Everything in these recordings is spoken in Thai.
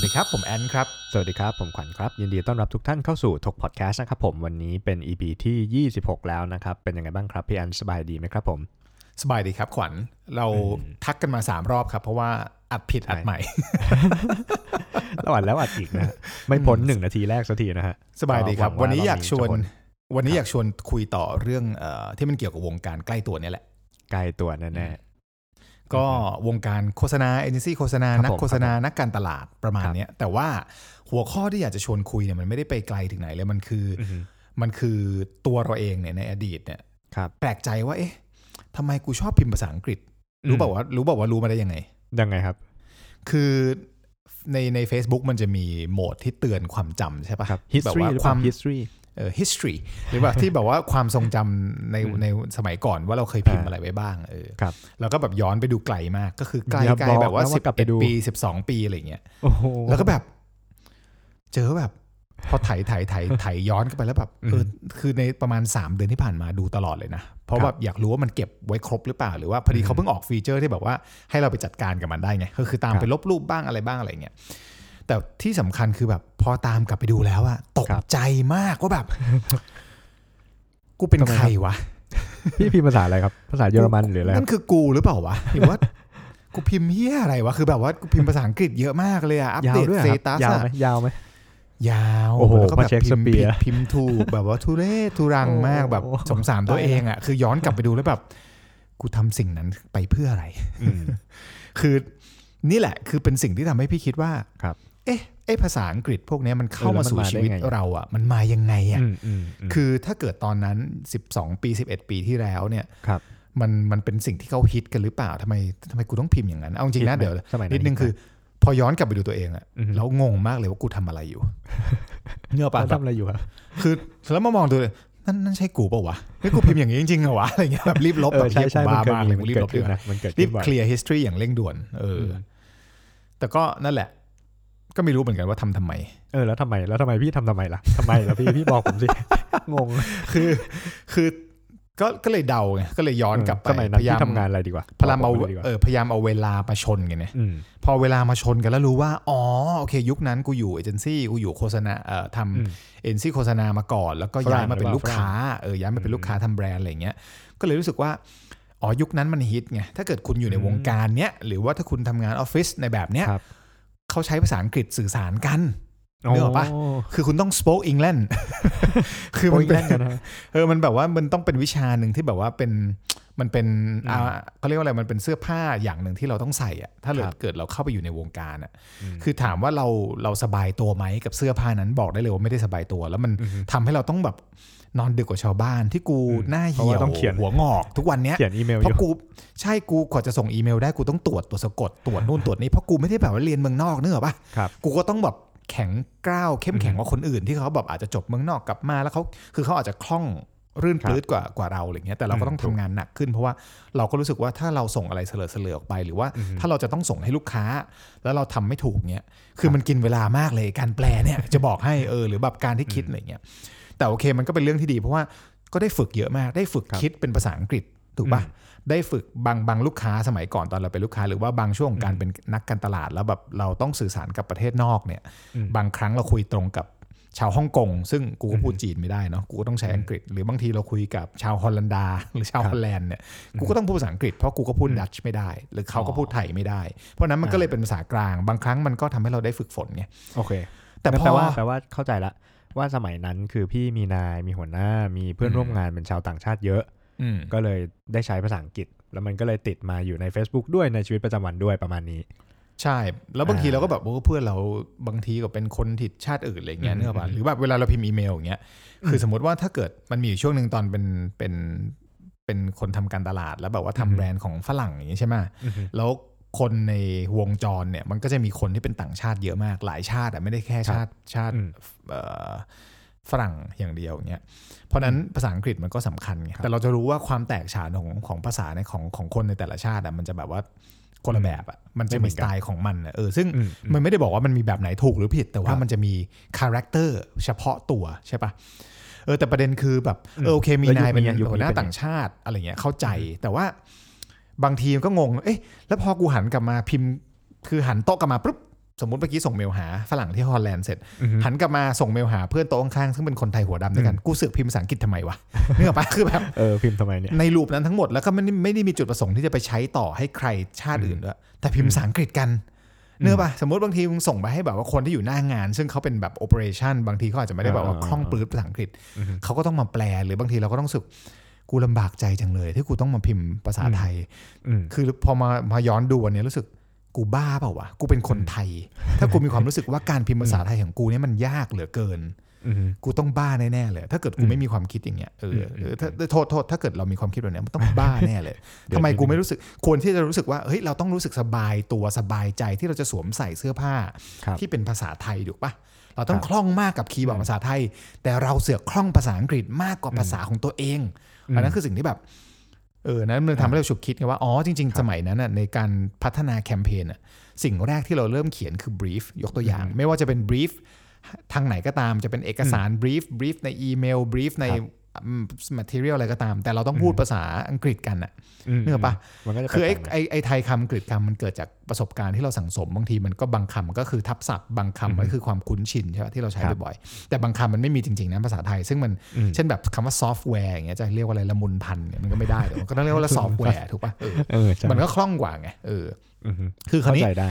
วัสดีครับ ผมแอนครับ สวัสดีครับ ผมขวัญครับ ยินดีต้อนรับทุกท่านเข้าสู่ถกพอดแคสต์นะครับผม วันนี้เป็น EP ที่ 26 แล้วนะครับ เป็นยังไงบ้างครับ พี่อันสบายดีไหมครับผม สบายดีครับขวัญ เราทักกันมา 3 รอบครับ เพราะว่าอัดผิดอัดใหม่แล้วอัดแล้วอัดอีกนะฮะไม่พ้นหนึ่งนาทีแรกสักทีนะฮะ สบายดีครับหวังว่าวันนี้อยากชวนรอบนี้จะพ้นวันนี้อยากชวนคุยต่อเรื่องเอ่อที่มันเกี่ยวกับวงการใกล้ตัวเนี่ยแหละ ใกล้ตัวแน่ ก็วงการโฆษณาเอเจนซี่โฆษณาครับนักผมโฆษณา นักการตลาดประมาณครับเนี้ยแต่ว่าหัวข้อที่อยากจะชวนคุยเนี่ยมันไม่ได้ไปไกลถึงไหนเลยมันคือๆออือฮึมันคือตัวเราเองเนี่ยในอดีตเนี่ยครับแปลกใจว่า เอ๊ะทำไมกูชอบพิมพ์ภาษาอังกฤษ รู้เปล่าว่ารู้เปล่าว่ารู้มาได้ยังไงยังไงครับ คือในใน Facebook มันจะมีโหมดที่เตือนความจำใช่ปะครับแบบ history ว่าหรือคเปวาล่าม history เอ่อ history หรือว่าที่แบบว่าความทรงจำในอืมในสมัยก่อนว่าเราเคยพิมพ์อ่าอะไรไว้บ้างเออครับแล้วก็แบบย้อนไปดูไกลมากก็คือไกลอย่าไกลบอกแบบว่านะว่าสิบกลับไปเอ็ดดูปีสิบสองปีอะไรเงี้ยโอ้โหแล้วก็แบบ เจอแบบพอไถไถไถไถย้อนกันไปแล้วแบบเออคือในประมาณ 3 เดือนที่ผ่านมาดูตลอดเลยนะ เพราะครับแบบอยากรู้ว่ามันเก็บไว้ครบหรือเปล่า หรือว่าพอดีเขาเพิ่งออกฟีเจอร์ที่แบบว่าให้เราไปจัดการกับมันได้ไงก็คือตามครับไปลบรูปบ้างอะไรบ้างอะไรเงี้ย แต่ที่สำคัญคือแบบ พอตามกลับไปดูแล้วอะตกครับใจมากว่าแบบ กูเป็นทำไมใครวะ พี่พิมพ์ภาษาอะไรครับ ภาษาเยอรมันหรืออะไรคนั่รับนคือกูหรือเปล่าวะหรือว่ากูพิมพ์เฮียอะไรวะ คือแบบว่ากูพิมพ์ภาษาอังกฤษเยอะมากเลยอะอัปยาเดวตด้วยสเหรอเตครับตัสยาวอะไหมยาวไหมยาวโอ้โหแล้วก็พแบอบเช็คพิมพ์สปีผิดดพิมพ์ถูกแบบว่าทุเรศทุรังมากแบบโอ้สงสารตัวเองอะคือย้อนกลับไปดูแล้วแบบ กูทำสิ่งนั้นไปเพื่ออะไรอืมคือนี่แหละ คือเป็นสิ่งที่ทำให้พี่คิดว่าครับ เอ๊ะไอ้ภาษาอังกฤษพวกเนี้ยมันเข้าเออแล้มาวมันสู่มาได้ชีวิตไงเราอะ มันมายังไงอะอืมอืมอืมคือถ้าเกิดตอนนั้น 12 ปี 11 ปีที่แล้วเนี่ยครับมันมันเป็นสิ่งที่เขาฮิตกันหรือเปล่าทำไมทำไมกูต้องพิมพ์อย่างนั้น เอาจริงนะฮิตไหมเดี๋ยวสมัยนั้นนิดนึงฮิตไหมคือ พอย้อนกลับไปดูตัวเองอะอือฮึแล้วงงมากเลยว่ากูทำอะไรอยู่เนื้อปาปะแบบทำอะไรอยู่ครับคือแล้วมามองดูเลยนั่นนั่นใช่กูเปล่าวะเฮ้ยกูพิมพ์อย่างนี้จริงๆเหรอวะอะไรเงี้ยแบบรีบลบเอแบอบใช่เฮียใช่กูมันบ้าเคยมากมีเลยมักูนรีบเกิดลบดีขึ้นกว่านะมันเกิดรีขึ้บนบ่อยเคลียร์ history อย่างเร่งด่วน เอออมแต่ก็นั่นแหละ ก็ไม่รู้เหมือนกันว่าทำทำไม เออแล้วทำไมแล้วทำไมพี่ทำทำไมล่ะทำไมล่ะพี่พี่บอกผมสิ งง คือ คือ ก็ ก็เลยเดาไง ก็เลยย้อนกลับไปสมัยนั้นพยายามพี่ทำงานอะไรดีกว่า พยายามเอาบกผมลยดีกว่าเออ พยายามเอาเวลามาชนกันเนี่ยอืมพอเวลามาชนกันแล้วรู้ว่า อ๋อ โอเค ยุคนั้นกูอยู่เอเจนซี่ กูอยู่โฆษณา เอ่อทอืมำเอ็นซี่โฆษณามาก่อน แล้วก็ฝรั่งย้ายมาเป็นหรือเปล่าลูกค้า เออ ย้ายมาเป็นลูกค้าทำแบรนด์อะไรอย่างเงี้ย ก็เลยรู้สึกว่า อ๋อ ยุคนั้นมันฮิตไง ถ้าเกิดคุณอยู่ในวงการเนี้ย หรือว่าถ้าคุณทำงานออฟฟิศในแบบเนี้ยครับ เขาใช้ภาษาอังกฤษสื่อสารกันนึกออกปะโคือคุณต้อง spoke England คือโอ้มันยเป็นแน่นกันนะเออมันแบบว่ามันต้องเป็นวิชาหนึ่งที่แบบว่าเป็นมันเป็นอืมอ่าเขาเรียกว่าอะไรมันเป็นเสื้อผ้าอย่างหนึ่งที่เราต้องใส่อะถ้าครับเกิดเราเข้าไปอยู่ในวงการอะมคือถามว่าเราเราสบายตัวไหมกับเสื้อผ้านั้นบอกได้เลยว่าไม่ได้สบายตัว แล้วมันอือฮึทำให้เราต้องแบบ นอนดึกกว่าชาวบ้านที่กูอืมหน้าเพราะเหี่ยว่าวต้องเขียนหัวงอก ทุกวันเนี้ยเขียนอีเมลเพอยู่ราะกูใช่กูกว่าจะส่งอีเมลได้กูต้องตรวจตัวจสะกดตรวจนู่นตรวจนี่เพราะกูไม่ได้แบบว่าเรียนเมืองนอกเนกอะปะครับกูก็ต้องแบบแข็งกร้าวเข้มแข็งกว่าคนอื่นที่เขาแบบอาจจะจบเมืองนอกกลับมาแล้วเขาคือเขาอาจจะคล่องรื่นปลื้ดกว่ากว่าเราอะไรเงี้ยแต่เราก็ต้องอืมถูทำกงานหนักขึ้น เพราะว่าเราก็รู้สึกว่าถ้าเราส่งอะไรเสลอเสลอออกไป หรือว่าอือฮึถ้าเราจะต้องส่งให้ลูกค้า แล้วเราทำไม่ถูกเงี้ยคือมันกินเวลามากเลยการแปลเนี่ยจะบอกให้เออหรือแบบการที่คิดอะไรเงี้ย แต่โอเคมันก็เป็นเรื่องที่ดีเพราะว่าก็ได้ฝึกเยอะมาก ได้ฝึกครับคิดเป็นภาษาอังกฤษถูกปะได้ฝึกบางบางลูกค้าสมัยก่อนตอนเราเป็นลูกค้า หรือว่าบางช่วงของการเป็นนักการตลาดแล้วแบบเราต้องสื่อสารกับประเทศนอกเนี่ยอืมบางครั้งเราคุยตรงกับชาวฮ่องกง ซึ่งกูก็พูดจีนไม่ได้เนาะกูก็ต้องใช้อังกฤษ หรือบางทีเราคุยกับชาวฮอลแลนดา หรือชาวครับฮอลแลนด์เนี่ยกูก็ต้องพูดภาษาอังกฤษเพราะกูก็พูดดัตช์ไม่ได้ หรือเขาก็พูดไทยไม่ได้ เพราะฉะนั้นมันก็เลยเป็นภาษากลาง บางครั้งมันก็ทำให้เราได้ฝึกฝนไงโอเค แต่งั้นพแปลอว่าแปลว่าเข้าใจละ ว่าสมัยนั้นคือพี่มีนายมีหัวหน้ามีเพื่อนอืมร่วมงานเป็นชาวต่างชาติเยอะอืมก็เลยได้ใช้ภาษาอังกฤษ แล้วมันก็เลยติดมาอยู่ใน Facebook ด้วยในชีวิตประจำวันด้วยประมาณนี้ ใช่ แล้วบางทีอ่าเราก็แบบโอ้เพื่อนเราบางทีก็เป็นคนทิดชาติอื่นอะไรเงี้ยอืมเนกอะปะหรือแบบเวลาเราพิมพ์อีเมลอย่างเงี้ยคือสมมติว่าถ้าเกิดมันมีอยู่ช่วงหนึ่งตอนเป็นเป็นเป็นคนทำการตลาดแล้วแบบว่าทำแบรนด์ของฝรั่งอย่างงี้ใช่ไหมอือฮึแล้ว คนในวงจรเนี่ยมันก็จะมีคนที่เป็นต่างชาติเยอะมาก หลายชาติอะไม่ได้แค่ชาติชาติอืมเอ่อฝรั่งอย่างเดียวอย่างเงี้ย เพราะฉะนั้นภาษาอังกฤษมันก็สำคัญไงแต่เราจะรู้ว่าความแตกฉานของของภาษาในของของคนในแต่ละชาติอะมันจะแบบว่าคนละแบบอะมันจะไม่เหมือนกันไตล์ของมันอะเออซึ่งอืมอืมมันไม่ได้บอกว่ามันมีแบบไหนถูกหรือผิด แต่ว่าครับมันจะมี character เฉพาะตัวใช่ปะเออแต่ประเด็นคือแบบเออโอเคมีแล้วยุคนายเป็นนี้ยุคนี้หัวหน้าเป็นไงต่างชาติอะไรเงี้ยเข้าใจแต่ว่า บางทีมันก็งง เอ๊ะ แล้วพอกูหันกลับมาพิมพ์ คือหันโต๊ะกลับมาปุ๊บ สมมติเมื่อกี้ส่งเมลหาฝรั่งที่ฮอลแลนด์เสร็จ หันกลับมาส่งเมลหาเพื่อนโต๊ะข้างๆซึ่งเป็นคนไทยหัวดำด้วยกัน กูเสือกพิมพ์ภาษาอังกฤษทำไมวะนึกออกปะคือแบบ เออ พิมพ์ทำไมเนี่ย ใน loop นั้นทั้งหมดแล้วก็ไม่ได้ไม่ได้มีจุดประสงค์ที่จะไปใช้ต่อให้ใครชาติอื่นด้วย แต่พิมพ์ภาษาอังกฤษกันนึกออกปะสมมติบางทีมึงส่งไปให้แบบว่าคนที่อยู่หน้างาน ซึ่งเขาเป็นแบบ operation บางทีเขาอาจจะไม่ได้แบบว่าอ่าคล่องปรื๋อภาษาอังกฤษเขาก็ต้องมาแปลหรือบางทีเราก็ต้องรู้สึก กูลำบากใจจังเลย ที่กูต้องมาพิมพ์ภาษาไทยอืมคือพอมามาย้อนดูวันนี้รู้สึกกูบ้าเปล่าวะกูเป็นคนไทย ถ้ากูมีความรู้สึกว่าการพิมพ์ภาษาไทยของกูเนี่ยมันยากเหลือเกินอืมกูต้องบ้าแน่ๆเลย ถ้าเกิดกูไม่มีความคิดอย่างเงี้ยเอออมเออถ้าโทษโทษถ้าเกิดเรามีความคิดแบบเนี้ยมันต้องบ้าแน่เลยเดี๋ยวทำไมนิดกูนึงไม่รู้สึกควรที่จะรู้สึกว่าเฮ้ยเราต้องรู้สึกสบายตัวสบายใจที่เราจะสวมใส่เสื้อผ้าครับที่เป็นภาษาไทยถูกปะเราต้องครับคล่องมากกับคีย์บอร์ดภาษาไทย แต่เราเสือกคล่องภาษาอังกฤษมากกว่าภาษาของตัวเอง อันนั้นคือสิ่งที่แบบเออนั้นมันทำให้เราฉุกคิดไงว่า อ๋อ จริง ๆ สมัยนั้นน่ะในการพัฒนาแคมเปญน่ะสิ่งแรกที่เราเริ่มเขียนคือ brief ยกตัวอย่าง ไม่ว่าจะเป็น brief ทางไหนก็ตามจะเป็นเอกสาร brief brief ในอีเมล brief ในครับอืม material อะไรก็ตาม แต่เราต้องพูดภาษาอังกฤษกันน่ะมเนื้ออกปะมันก็จะคือไอ้แปลกๆไอ้ไอ้ไทยคำอังกฤษคำมันเกิดจากประสบการณ์ที่เราสั่งสมบางทีมันก็บางคำก็คือทับศัพท์บางคำมันก็คือความคุ้นชินใช่ปะที่เราใช้ครับบ่อยๆแต่บางคำมันไม่มีจริงๆนะภาษาไทย ซึ่งมันอืมเช่นแบบคำว่าซอฟต์แวร์อย่างเงี้ยจะเรียกว่าอะไรละมุนภัณฑ์เนี่ยมันก็ไม่ได้หรอกมันก็ต้องเรียกว่าซอฟต์แวร์ถูกปะเออเออใช่มันก็คล่องกว่าไงเอออืมคือคราวเข้านี้ใจได้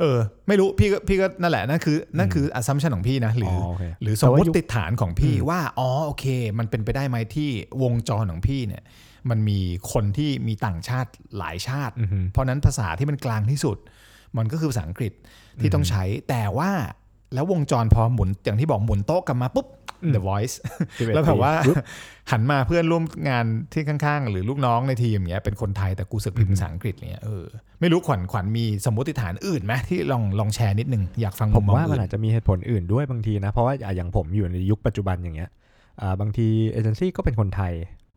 เออ ไม่รู้พี่ก็พี่ก็นั่นแหละนั่นคือนั่นคืออัซซัมชันของพี่นะหรือออโอเคหรือสแต่มมว่าติยุคฐานของพี่ว่าอ๋อโอเค มันเป็นไปได้ไหมที่วงจรของพี่เนี่ย มันมีคนที่มีต่างชาติหลายชาติ อือฮึ เพราะนั้นภาษาที่มันกลางที่สุด มันก็คือภาษาอังกฤษที่ต้องใช้แต่ว่า แล้ววงจรพอหมุนอย่างที่บอกหมุนโต๊ะกลับมาปุ๊บ The Voice 11แล้วแบบว่าปีปุ๊บหันมาเพื่อนร่วมงานที่ข้างๆ หรือลูกน้องในทีมเนี้ยเป็นคนไทยแต่กูสึกพิมพ์ภาษาอังกฤษเนี้ยเออไม่รู้ขวัญขวัญมีสมมติฐานอื่นไหมที่ลองลองแชร์นิดนึง อยากฟังผมมองว่ามันอื่อาจจะมีเหตุผลอื่นด้วยบางทีนะ เพราะว่าอะอย่างผมอยู่ในยุคปัจจุบันอย่างเงี้ยอ่าบางทีเอเจนซี่ก็เป็นคนไทย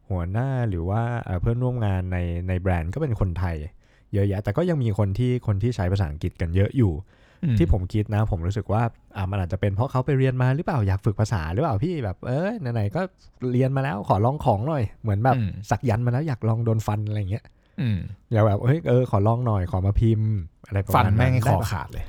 หัวหน้าหรือว่าอ่าเพื่อนร่วมงานในในแบรนด์ก็เป็นคนไทย เยอะแยะแต่ก็ยังมีคนที่คนที่ใช้ภาษาอังกฤษกันเยอะอยู่อืม ที่ผมคิดนะ ผมรู้สึกว่าอ่ามันอาจจะเป็นเพราะเขาไปเรียนมาหรือเปล่าอยากฝึกภาษาหรือเปล่าพี่แบบเออไหนๆก็เรียนมาแล้วขอลองของหน่อย เหมือนแบบอืมสักยันต์มาแล้วอยากลองโดนฟันอะไรอย่างเงี้ยอืมอยากแบบเฮ้ยเออขอลองหน่อยขอมาพิมพ์ อะไรประมาณฟันแม่งได้คอปะขาดเลย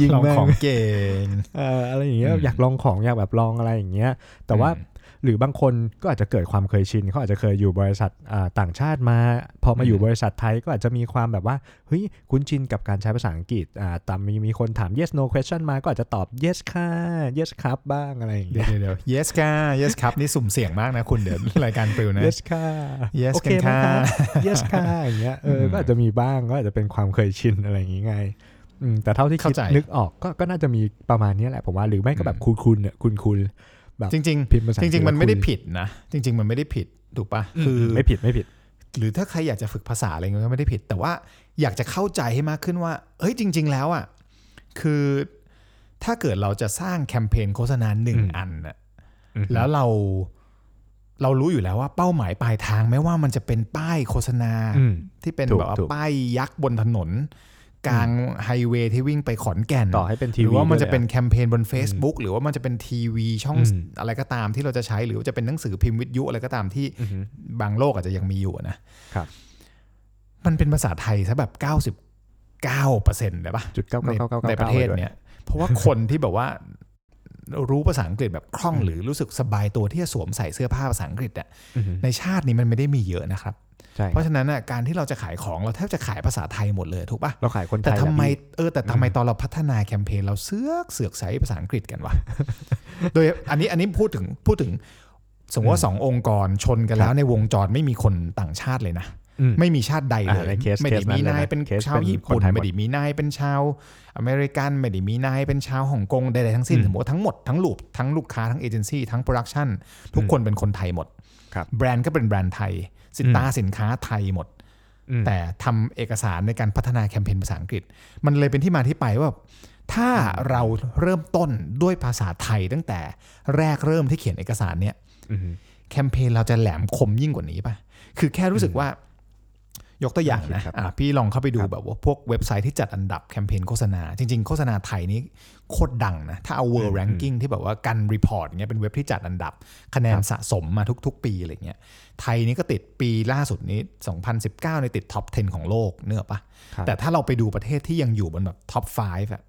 ยิงลองแม่งของเก่งเอ่ออะไรอย่างเงี้ยอืมอยากลองของอยากแบบลองอะไรอย่างเงี้ย แต่ว่าอืม หรือบางคนก็อาจจะเกิดความเคยชินเขาอาจจะเคยอยู่บริษัทอ่าต่างชาติมา พอมาอยู่อืมบริษัทไทยก็อาจจะมีความแบบว่าเฮ้ยคุ้นชินกับการใช้ภาษาอังกฤษอ่าแต่มีมีคนถาม yes no question มาก็อาจจะตอบ yes ค่ะ yes ครับบ้างอะไรอย่างเดี๋เงี้ยวยเดี๋ยวเดี๋ยว yes ค่ะ yes ครับนี่สุ่มเสี่ยงมากนะคุณเดี๋ยวรายการปลิวนะ yes ค่ะ yes โอเคกันไหมค่ะครับ yes ค่ะอย่างเงี้ยเอออืมก็อาจจะมีบ้างก็อาจจะเป็นความเคยชินอะไรอย่างงี้ไงอืมแต่เท่าที่คิดเข้าใจนึกออกก็ก็น่าจะมีประมาณนี้แหละผมว่าหรือไม่ก็แบบคุณคุณเนี่ยคุณคุณ จริงพิมพ์ภาษาๆจอังกฤษริง ๆ มันไม่ได้แล้วคุยผิดนะ จริง ๆ มันไม่ได้ผิดถูกปะคืคืออไม่ผิดไม่ผิด หรือถ้าใครอยากจะฝึกภาษาอะไรเงี้ยก็ไม่ได้ผิด แต่ว่าอยากจะเข้าใจให้มากขึ้นว่าเฮ้ยจริง ๆ แล้วอะคือถ้าเกิดเราจะสร้างแคมเปญโฆษณาหนึ่งอืมอันน่ะอืมแล้วเราเรารู้อยู่แล้วว่าเป้าหมายปลายทางไม่ว่ามันจะเป็นป้ายโฆษณาอืมที่เป็นถูกแบบว่าถูกป้ายยักษ์บนถนน กลางไฮเวย์ที่วิ่งไปขอนแก่นต่อให้เป็นทีหวีรือว่ามันจะด้วยเป็นแคมเปญบน Facebook หรือว่ามันจะเป็นทีวีช่องอืมอะไรก็ตามที่เราจะใช้หรือว่าจะเป็นหนังสือพิมพ์วิทยุอะไรก็ตามที่อือฮึบางโลกอาจจะยังมีอยู่นะครับ มันเป็นภาษาไทยซะแบบ 99เปอร์เซ็นต์เลยปะจุดเก้าในเก้าเก้าเก้าในประเทศเนี้ยเพราะว่าคนที่แบบว่า รู้ภาษาอังกฤษแบบคล่องหรือรู้สึกสบายตัวที่จะสวมใส่เสื้อผ้าภาษาอังกฤษอะอือฮึในชาตินี้มันไม่ได้มีเยอะนะครับใช่เพราะฉะนั้นน่ะการที่เราจะขายของเราแทบจะขายภาษาไทยหมดเลยถูกปะเราขายคนไทยแต่ทำไมแหละพี่เออแต่ทำไมตอนเราพัฒนาแคมเปญเราเสือกเสือกใช้ภาษาอังกฤษกันวะโดยอันนี้อันนี้พูดถึงพูดถึงสมมติว่าสององค์กรชนกันแล้วในวงจรไม่มีคนต่างชาติเลยนะอืม ไม่มีชาติใดเลยอ่าในเคสไม่ได้เคสนั้นมีนายเลยนะเป็นเคสชาวเป็นญี่ปุ่นคนไทยหมดไม่ได้มีนายเป็นชาวอเมริกันไม่ได้มีนายเป็นชาวฮ่องกงใดๆทั้งสิ้นอืมสมมติว่าทั้งหมดทั้ง loop ทั้งลูกค้าทั้งเอเจนซี่ทั้ง production ทุกคนเป็นคนไทยหมดครับแบรนด์ก็เป็นแบรนด์ไทย สินตาสินค้าไทยหมดอืมแต่ทำเอกสารในการพัฒนาแคมเปญภาษาอังกฤษ มันเลยเป็นที่มาที่ไปว่าถ้าเราเริ่มต้นด้วยภาษาไทยตั้งแต่แรกเริ่มที่เขียนเอกสารเนี่ยอืมแคมเปญเราจะแหลมคมยิ่งกว่านี้ป่ะ คือแค่รู้สึกว่า ยกตัวอย่างนะครับอะพี่ลองเข้าไปดูแบบว่าพวกเว็บไซต์ที่จัดอันดับแคมเปญโฆษณา จริง ๆ โฆษณาไทยนี่โคตรดังนะ ถ้าเอา world ranking ที่แบบว่า Gunn Report เงี้ยเป็นเว็บที่จัดอันดับ คะแนนสะสมมาทุก ๆ ปีอะไรเงี้ยไทยนี่ก็ติดปีล่าสุดนี้ 2019 ในติด top 10 ของโลกนึกออกปะครับแต่ถ้าเราไปดูประเทศที่ยังอยู่บนแบบท็อป 5อะ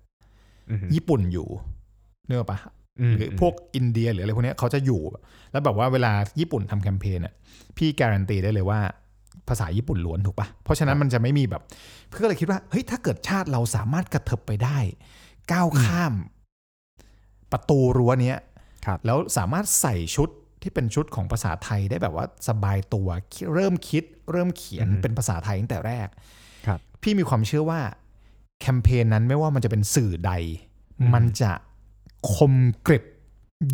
อืมญี่ปุ่นอยู่เนื้ออกปะมหรือพวกอินเดียหรืออะไรพวกเนี้ยเขาจะอยู่ แล้วแบบว่าเวลาญี่ปุ่นทำแคมเปญอะพี่การันตีได้เลยว่า ภาษาญี่ปุ่นล้วนถูกปะเพราะฉะนั้นมันจะไม่มีแบบ เพื่อเลยคิดว่าเฮ้ยถ้าเกิดชาติเราสามารถกระเถิบไปได้ ก้าวข้าม ประตูรั้วเนี้ยครับแล้วสามารถใส่ชุดที่เป็นชุดของภาษาไทยได้แบบว่าสบายตัวเริ่มคิด เริ่มเขียนอือฮึเป็นภาษาไทยตั้งแต่แรกครับ พี่มีความเชื่อว่าแคมเปญนั้นไม่ว่ามันจะเป็นสื่อใดอืมมันจะคมกริบ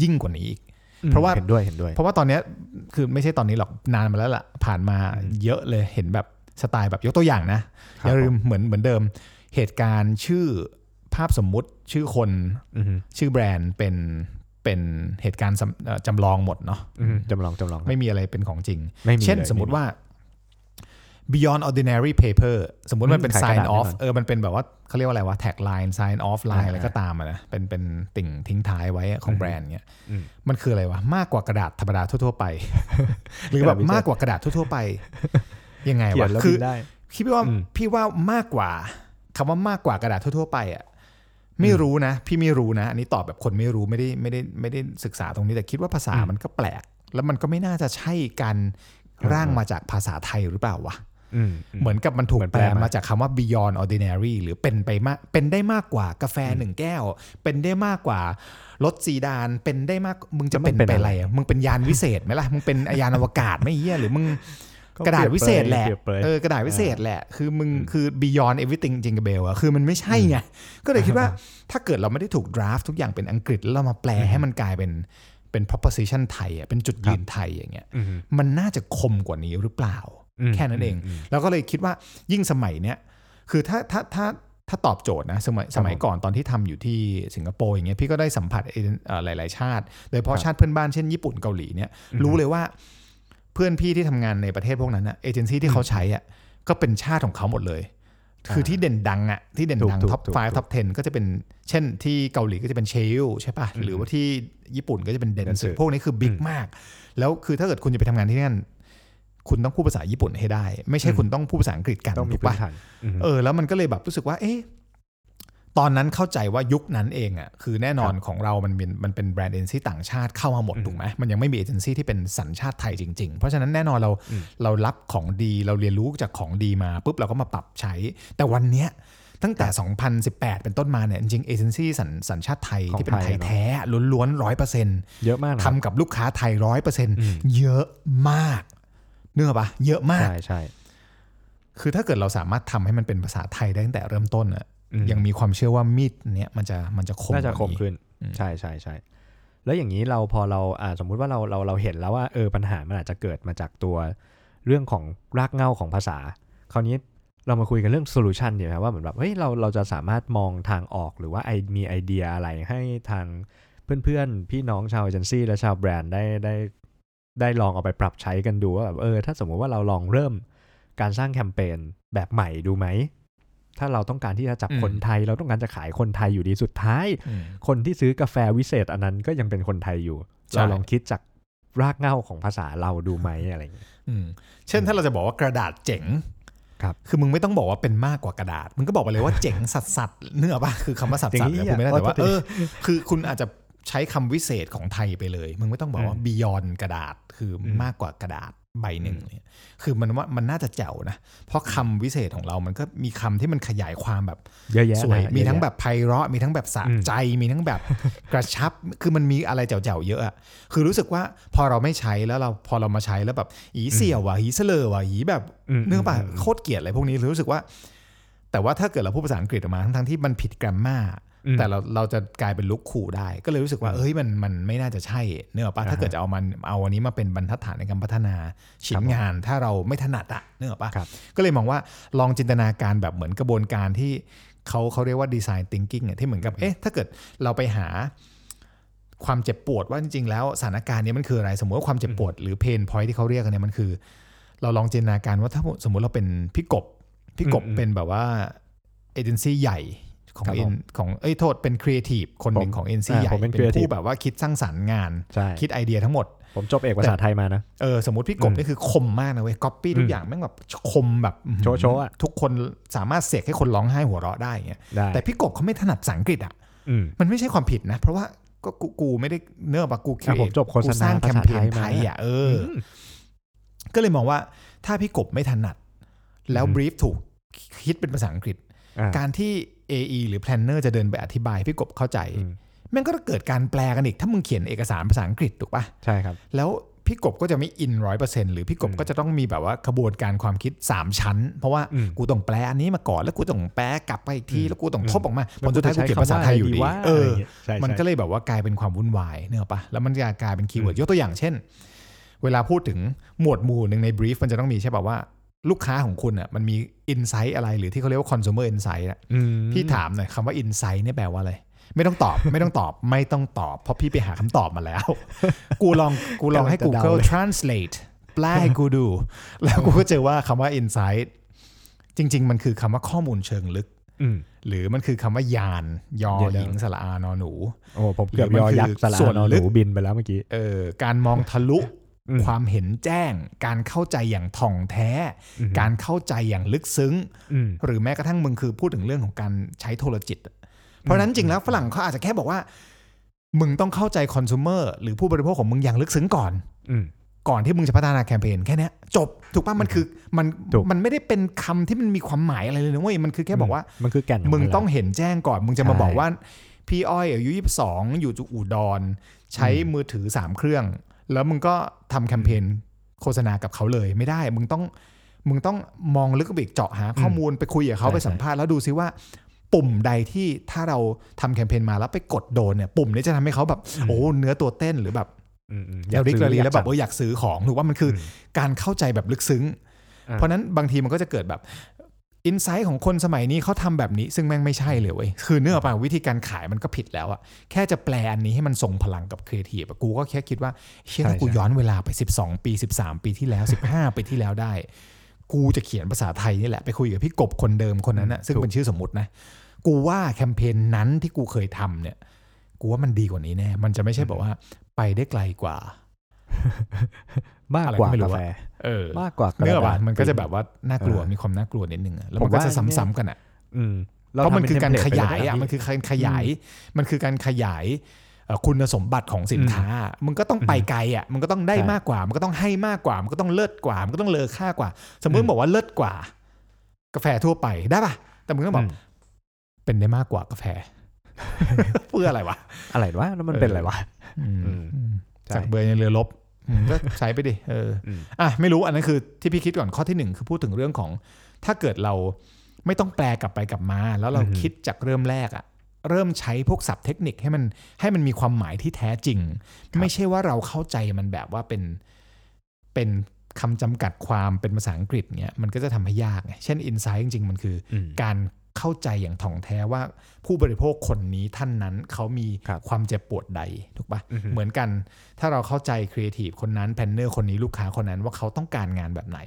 ยิ่งกว่านี้อีก เพราะว่าเห็นด้วยเห็นด้วย เพราะว่าตอนเนี้ยคือไม่ใช่ตอนนี้หรอกนานมาแล้วล่ะ ผ่านมาอืมเยอะเลยเห็นแบบสไตล์แบบยกตัวอย่างนะครับอย่าลืมเหมือนเหมือนเดิม เหตุการณ์ชื่อภาพสมมุติชื่อคนอืมชื่อแบรนด์เป็นเป็นเหตุการณ์สำเอ่อจำลองหมดเนาะอืมจำลองจำลองครับไม่มีอะไรเป็นของจริงไม่มีเช่นลยสมมติว่า beyond ordinary paper สมมุติมันเป็นอืมขาย sign กระดาษ off แน่นอนเออมันเป็นแบบว่าเขาเรียกว่าอะไรวะ tag line sign off line อ่าอะไรก็ตามอะนะเป็นเป็นติ่งทิ้งท้ายไว้ของอืมแบรนด์เนี้ยอืมมันคืออะไรวะ มากกว่ากระดาษธรรมดาทั่วๆไป หรือแบบกระดาษวิเศษมากกว่ากระดาษทั่วๆไป ยังไงเขียวะนแล้วคืบิอนได้พี่ว่าอืมพี่ว่ามากกว่าคำว่ามากกว่ากระดาษทั่วๆไปอะไม่รู้นะ พี่ไม่รู้นะ อันนี้ตอบแบบคนไม่รู้ไม่ได้ไม่ได้ไม่ได้ศึกษาตรงนี้แต่คิดว่าภาษามันก็แปลก แล้วมันก็ไม่น่าจะใช่การร่างมาจากภาษาไทยหรือเปล่าวะอืม เหมือนกับมันถูกเหมือนแปแปลลมามาจากคำว่า beyond ordinary หรือเป็นไปมากเป็นได้มากกว่ากาแฟหนึ่งแก้ว เป็นได้มากกว่ารถซีดานเป็นได้มากมึงจะเป็นไปอะไรอะมึงเป็นยานวิเศษไหมล่ะมึงเป็นยานอวกาศไหม่เหี้ยหรือมึงกระดาษวิเศษแหละเปรียบเปรยเออกระดาษวิเศษแหละ คือมึงคือ beyond everything จริงกับเบลอะคือมันไม่ใช่ไง ก็เลยคิดว่าถ้าเกิดเราไม่ได้ถูก draft ทุกอย่างเป็นอังกฤษแล้วเรามาแปลให้มันกลายเป็นเป็น proposition ไทยอะเป็นจุดยืนไทยอย่างเงี้ยอืมมันน่าจะคมกว่านี้หรือเปล่าอืม แค่นั้นเองอืมแล้วก็เลยคิดว่ายิ่งสมัยเนี้ยคือถ้าถ้าถ้าถ้าตอบโจทย์นะสมัยสมัยก่อนตอนที่ทำอยู่ที่สิงคโปร์อย่างเงี้ยพี่ก็ได้สัมผัสเอ่อเอ่อหลาย ๆ ชาติ โดยเฉพาะชาติเพื่อนบ้านเช่นญี่ปุ่นเกาหลีเนี่ยรู้เลยว่าเพื่อนพี่ที่ทำงานในประเทศพวกนั้นอะเอเจนซี่ที่เขาใช้อะก็เป็นชาติของเขาหมดเลย คือที่เด่นดังอะที่เด่นดังถูก top ถูก5ถูก top 10 ก็จะเป็นเช่นที่เกาหลีก็จะเป็น Cheil ใช่ป่ะหรือว่าที่ญี่ปุ่นก็จะเป็นเดน Dentsu สึพวกนี้คือ big มาก แล้วคือถ้าเกิดคุณจะไปทำงานที่นั่น คุณต้องพูดภาษาญี่ปุ่นให้ได้ ไม่ใช่คุณต้องพูดภาษาอังกฤษกันต้องมีถูกปะพื้นฐานอืมเออแล้วมันก็เลยแบบรู้สึกว่า เอ๊ะตอนนั้นเข้าใจว่ายุคนั้นเองอะคือแน่นอนของเรามันเป็นมันเป็นแบรนด์เอเจนซี่ต่างชาติเข้ามาหมดอืมถูกไหมมันยังไม่มีเอเจนซี่ที่เป็นสัญชาติไทยจริง ๆ เพราะฉะนั้นแน่นอนเราอืมเรารับของดีเราเรียนรู้จากของดีมาปุ๊บเราก็มาปรับใช้ แต่วันเนี้ยตั้งแต่ 2018 เป็นต้นมาเนี่ยจริงๆเอเจนซี่สัญสัญชาติไทยของที่เป็นไทยไทยเนอะแท้ล้วนๆร้อยเปอร์เซ็นต์เยอะมากนะทำกับลูกค้าไทยร้อยเปอร์เซ็นต์อืมเยอะมาก เนื้ออกปะเยอะมากใช่ใช่คือถ้าเกิดเราสามารถทำให้มันเป็นภาษาไทยได้ตั้งแต่เริ่มต้นอะอืมยังมีความเชื่อว่ามีดเนี้ยมันจะมันจะคมน่าจะกคว่มขึ้นอืมใช่ใช่ใช่แล้วอย่างนี้เราพอเราอ่าสมมุติว่าเราเราเราเห็นแล้วว่าเออปัญหามันอาจจะเกิดมาจากตัวเรื่องของรากเหง้าของภาษา คราวนี้เรามาคุยกันเรื่อง solution ดีไหมครับว่าเหมือนแบบเฮ้ยเราเราจะสามารถมองทางออกหรือว่าไอมีไอเดียอะไรให้ทางเพื่อนๆ พี่น้องชาวเอเจนซี่และชาวแบรนด์ได้ได้ ได้ลองเอาไปปรับใช้กันดูว่าแบบเออถ้าสมมุติว่าเราลองเริ่มการสร้างแคมเปญแบบใหม่ดูไหม ถ้าเราต้องการที่จะจับคนไทย เราต้องการจะขายคนไทยอยู่ดีสุดท้ายอืมคนที่ซื้อกาแฟวิเศษอันนั้นก็ยังเป็นคนไทยอยู่ใช่เราลองคิดจากรากเหง้าของภาษาเราดูไหมอะไรอย่างเงี้ยอืมเช่นถ้าเราจะบอกว่ากระดาษเจ๋งครับคือมึงไม่ต้องบอกว่าเป็นมากกว่ากระดาษ มึงก็บอกไปเลยว่าเจ๋งสัสสัสๆเนื้อป่ะคือคำว่าสัสเจ๋งสัสเหี้เนี่ยยกูไม่ได้แต่ว่าอ๋อเออคือคุณอาจจะ ใช้คำวิเศษของไทยไปเลย มึงไม่ต้องบอกว่าอืม beyond กระดาษคืออมมากกว่ากระดาษใบหนึ่งเนี่ยคือมันว่ามันน่าจะแจ๋วนะ เพราะคำวิเศษของเรามันก็มีคำที่มันขยายความแบบเยอะแยะสวยนะมีเยอะทั้งแยะแบบไพเราะมีทั้งแบบสะอืมใจ มีทั้งแบบกระชับ คือมันมีอะไรแจ๋วๆเยอะอะคือรู้สึกว่าพอเราไม่ใช้แล้วเราพอเรามาใช้แล้วแบบอีเสี่ยวว่ะอีเสลอว่ะอีแบบมเนื่องป่ะมโคตรเกลียดอะไรพวกนี้รู้สึกว่า แต่ว่าถ้าเกิดเราพูดภาษาอังกฤษออกมาทั้งๆที่มันผิดแกรมมาอืม แต่เราเราจะกลายเป็นลุกขู่ได้ ก็เลยรู้สึกว่าเอ้ยมันมันไม่น่าจะใช่เนื่องป่ะอ่าฮะถ้าเกิดจะเอามันเอาอันนี้มาเป็นบรรทัดฐานในการพัฒนาชิ้ครันบผมงาน ถ้าเราไม่ถนัดอะเนื่องป่ะครับก็เลยมองว่าลองจินตนาการแบบเหมือนกระบวนการที่เขาเขาเรียกว่า design thinking เนี่ยที่เหมือนกับเอ๊ะถ้าเกิดเราไปหาความเจ็บปวดว่าจริงๆแล้วสถานการณ์เนี้มันคืออะไร สมมติว่าความเจ็บปวดหรือ pain point ที่เขาเรียกกันเนี่ยมันคือ เราลองจินตนาการว่าถ้าสมมติเราเป็นพี่กบพี่กบอืมอืมเป็นแบบว่าเอเจนซี่ใหญ่ ของครับเอ็ผนมของเอ้ยโทษเป็นครีเอทีฟคนหนึ่งผมของเอเจนซี่อ่าใหญ่ผมเป็นเป็นผู้ creative แบบว่าคิดสร้างสรรค์งานใช่คิดไอเดียทั้งหมด ผมจบเอกภาษาไทยมานะเออสมมติพี่กบอืมนี่คือคมมากนะเว้ยก๊อปปี้ทุอืกมอย่างแม่งแบบคมแบบอื้อหืโชว์ๆอะทุกคนสามารถเสกให้คนร้องไห้หัวเราะได้อย่างเงี้ยได้แต่พี่กบเขาไม่ถนัดภาษาอังกฤษอะอืมมันไม่ใช่ความผิดนะ เพราะว่าก็กูกูไม่ได้เนื้อปะกูอะผมจบโฆษณากูสร้างแคมเปญภาษาไทยมาไทยอะเอออ ก็เลยมองว่าถ้าพี่กบไม่ถนัด แล้วอืมบรีฟถูกคิดเป็นภาษาอังกฤษอะการที่ AE หรือ Planner จะเดินไปอธิบายให้พี่กบเข้าใจอืมแม่งก็เกิดการแปลกันอีก ถ้ามึงเขียนเอกสารภาษาอังกฤษถูกปะใช่ครับ แล้วพี่กบก็จะไม่อินร้อยเปอร์เซ็นต์หรือพี่กบอืมก็จะต้องมีแบบว่าขบวนการความคิด 3 ชั้น เพราะว่าอืมกูต้องแปลอันนี้มาก่อนแล้วกูต้องแปลกลับไปอีกทีอืมแล้วกูต้องอืมทบออกมาผลสุดท้ายกูเขียนภาษาไทยอยู่ดีว่าเออะไรอย่างงี้ใช่มันใช่ก็เลยแบบว่ากลายเป็นความวุ่นวายนึกออกปะแล้วมันจะกลายเป็น keyword อืมยกตัวอย่างเช่น เวลาพูดถึงหมวดหมู่หนึ่งใน brief มันจะต้องมีใช่ป่ะว่า ลูกค้าของคุณอะมันมี insight อะไรหรือที่เขาเรียกว่า consumer insight อะอืมพี่ถามหน่อยคำว่า insight เนี่ยแปลว่าอะไร ไม่ต้องตอบ ไม่ต้องตอบ ไม่ต้องตอบ เพราะพี่ไปหาคำตอบมาแล้ว กูลองกูลองให้ Google Translate แปลให้กูดู แล้วกูก็เจอว่าคำว่า insight จริง ๆ มันคือคำว่าข้อมูลเชิงลึกอืมหรือมันคือคำว่ายาน ยอเดี๋ยวหญิงสระอานอหนู โอ้ผมเกือบหรืยออมันคือยักษ์สลาส่วนนอนหลึนูกบินไปแล้วเมื่อกี้เออการมองทะลุอืม ความเห็นแจ้ง การเข้าใจอย่างถ่องแท้อืมการเข้าใจอย่างลึกซึ้งอืมหรือแม้กระทั่งมึงคือพูดถึงเรื่องของการใช้โทรจิตอะเพราะฉะนั้นจริงแล้วฝรั่งเขาอาจจะแค่บอกว่า มึงต้องเข้าใจคอน sumer หรือผู้บริโภคของมึงอย่างลึกซึ้งก่อนอืมก่อนที่มึงจะพัฒนาแคมเปญแค่เนี้ยจบถูกป่ะมันคือมันถูกมันไม่ได้เป็นคำที่มันมีความหมายอะไรเลยนะเว้ยมันคือแค่บอกว่ามันคือแก่นขมึงนแหละต้องเห็นแจ้งก่อนมึงจะมาใช่บอกว่าพี่อ้อยอายุยี่สองอยู่จุอุดร ใช้มือถือสามเครื่อง แล้วมึงก็ทำแคมเปญโฆษณากับเขาเลยไม่ได้ มึงต้องมึงต้องมองลึกไปอีกเจาะหาข้อมูลไปคุยกับเขาใช่ไปสัมภาษณ์แล้วดูซิว่าปุ่มใดที่ถ้าเราทำแคมเปญมาแล้วไปกดโดนเนี่ยปุ่มนี้จะทำให้เขาแบบโอ้เนื้อตัวเต้นหรือแบบอืมอืมอยากระริกระรี้ซื้อแล้วแบบอยากว่าอยากซื้อของหรือว่ามันคืออมการเข้าใจแบบลึกซึ้งอ่าเพราะนั้นบางทีมันก็จะเกิดแบบ insight ของคนสมัยนี้เขาทำแบบนี้ ซึ่งแม่งไม่ใช่เลยเว้ยคือนึกออกป่ะวิธีการขายมันก็ผิดแล้วอะแค่จะแปลอันนี้ให้มันทรงพลังกับครีเอทีฟอะกูก็แค่คิดว่าเชื่อถ้ากูย้อนเวลาไป 12 ปี 13 ปีที่แล้ว 15 ปีที่แล้วได้ กูจะเขียนภาษาไทยนี่แหละไปคุยกับพี่กบคนเดิมคนนั้นอะซึ่งเป็นชื่อสมมตินะ กูว่าแคมเปญนั้นที่กูเคยทำเนี่ย กูว่ามันดีกว่านี้แน่มันจะไม่ใช่บอกว่าไปได้ไกลกว่า มากอะไรกว่าก็ไม่รู้กาแฟอะเออมากกว่ากระเนื้อดาป่ะษมันก็จะแบบว่าน่ากลัวเออมีความน่ากลัวนิดนึงอะแล้วผมมันก็จะว่าอันเนี้ยซ้ำๆกันอะอืมเพราะมันคือการทำขป็ยายเทมอะเพลตไปเลมันคือการขยาย มันคือการขยายเอ่อคุณสมบัติของสินค้ามึงก็ต้องไปไกลอะมึงก็ต้องได้ใช่มากกว่า มันก็ต้องให้มากกว่า มันก็ต้องเลิศกว่า มันก็ต้องเลอค่ากว่า สมมติบอกว่าเลิศกว่า กาแฟทั่วไปได้ป่ะแต่มึงต้องบอกอืมเป็นได้มากกว่ากาแฟเพื่ออะไรวะอะไรวะแล้วมันเป็นอะไรวะอืมอืมอืมใช่จากเบอร์ในเรือลบอืม ก็ใช้ไปดิเอออมอะไม่รู้อันนั้นคือที่พี่คิดก่อนข้อที่หนึ่งคือพูดถึงเรื่องของ ถ้าเกิดเราไม่ต้องแปลกลับไปกลับมา แล้วเราอือฮึคิดจากเริ่มแรกอะเริ่มใช้พวกศัพท์เทคนิคให้มันให้มันมีความหมายที่แท้จริง ไม่ใช่ว่าเราเข้าใจมันแบบว่าเป็นเป็นคำจำกัดความเป็นภาษาอังกฤษเนี้ยมันก็จะทำให้ยากไงเช่น insight จริง ๆ มันคือออืมการ เข้าใจอย่างถ่องแท้ว่าผู้บริโภคคนนี้ท่านนั้นเขามีครับความเจ็บปวดใดถูกปะอือฮึเหมือนกันถ้าเราเข้าใจครีเอทีฟคนนั้น planner คนนี้ลูกค้าคนนั้นว่าเขาต้องการงานแบบไหน